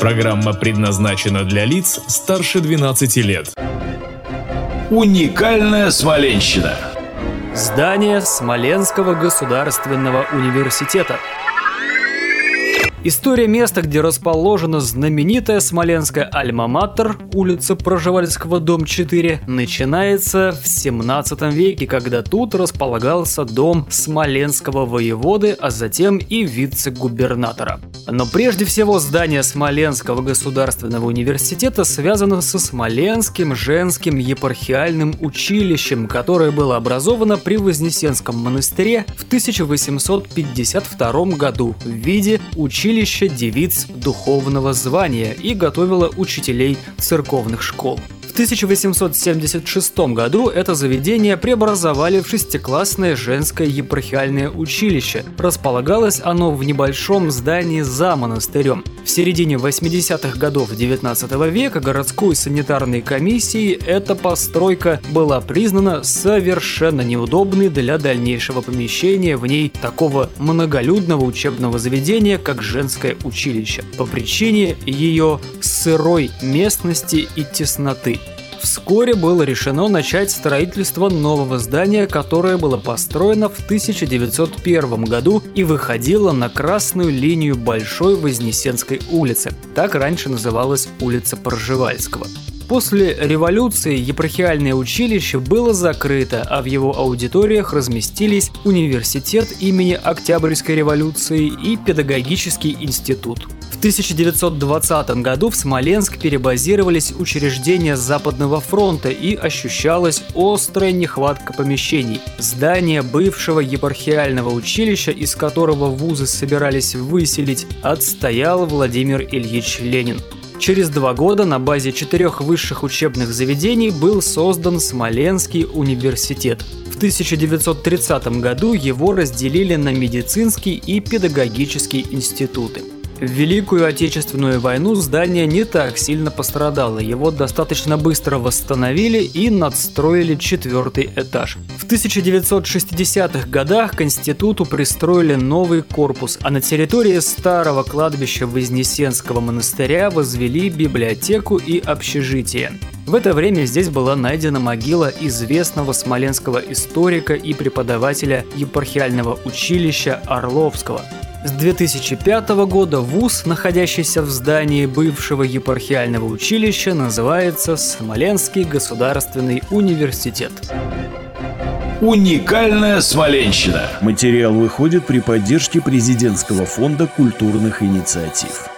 Программа предназначена для лиц старше 12 лет. Уникальная Смоленщина. Здание Смоленского государственного университета – История места, где расположена знаменитая смоленская Альма-Матер, улица Проживальского, дом 4, начинается в 17 веке, когда тут располагался дом смоленского воеводы, а затем и вице-губернатора. Но прежде всего здание Смоленского государственного университета связано со Смоленским женским епархиальным училищем, которое было образовано при Вознесенском монастыре в 1852 году в виде училища училище девиц духовного звания и готовила учителей церковных школ. В 1876 году это заведение преобразовали в шестиклассное женское епархиальное училище. Располагалось оно в небольшом здании за монастырем. В середине 80-х годов 19 века городской санитарной комиссией эта постройка была признана совершенно неудобной для дальнейшего помещения в ней такого многолюдного учебного заведения, как женское училище, по причине ее сырой местности и тесноты. Вскоре было решено начать строительство нового здания, которое было построено в 1901 году и выходило на красную линию Большой Вознесенской улицы. Так раньше называлась улица Пржевальского. После революции епархиальное училище было закрыто, а в его аудиториях разместились университет имени Октябрьской революции и педагогический институт. В 1920 году в Смоленск перебазировались учреждения Западного фронта и ощущалась острая нехватка помещений. Здание бывшего епархиального училища, из которого вузы собирались выселить, отстоял Владимир Ильич Ленин. Через два года на базе четырех высших учебных заведений был создан Смоленский университет. В 1930 году его разделили на медицинский и педагогический институты. В Великую Отечественную войну здание не так сильно пострадало, его достаточно быстро восстановили и надстроили четвертый этаж. В 1960-х годах к институту пристроили новый корпус, а на территории старого кладбища Вознесенского монастыря возвели библиотеку и общежитие. В это время здесь была найдена могила известного смоленского историка и преподавателя епархиального училища Орловского – с 2005 года вуз, находящийся в здании бывшего епархиального училища, называется Смоленский государственный университет. Уникальная Смоленщина. Материал выходит при поддержке президентского фонда культурных инициатив.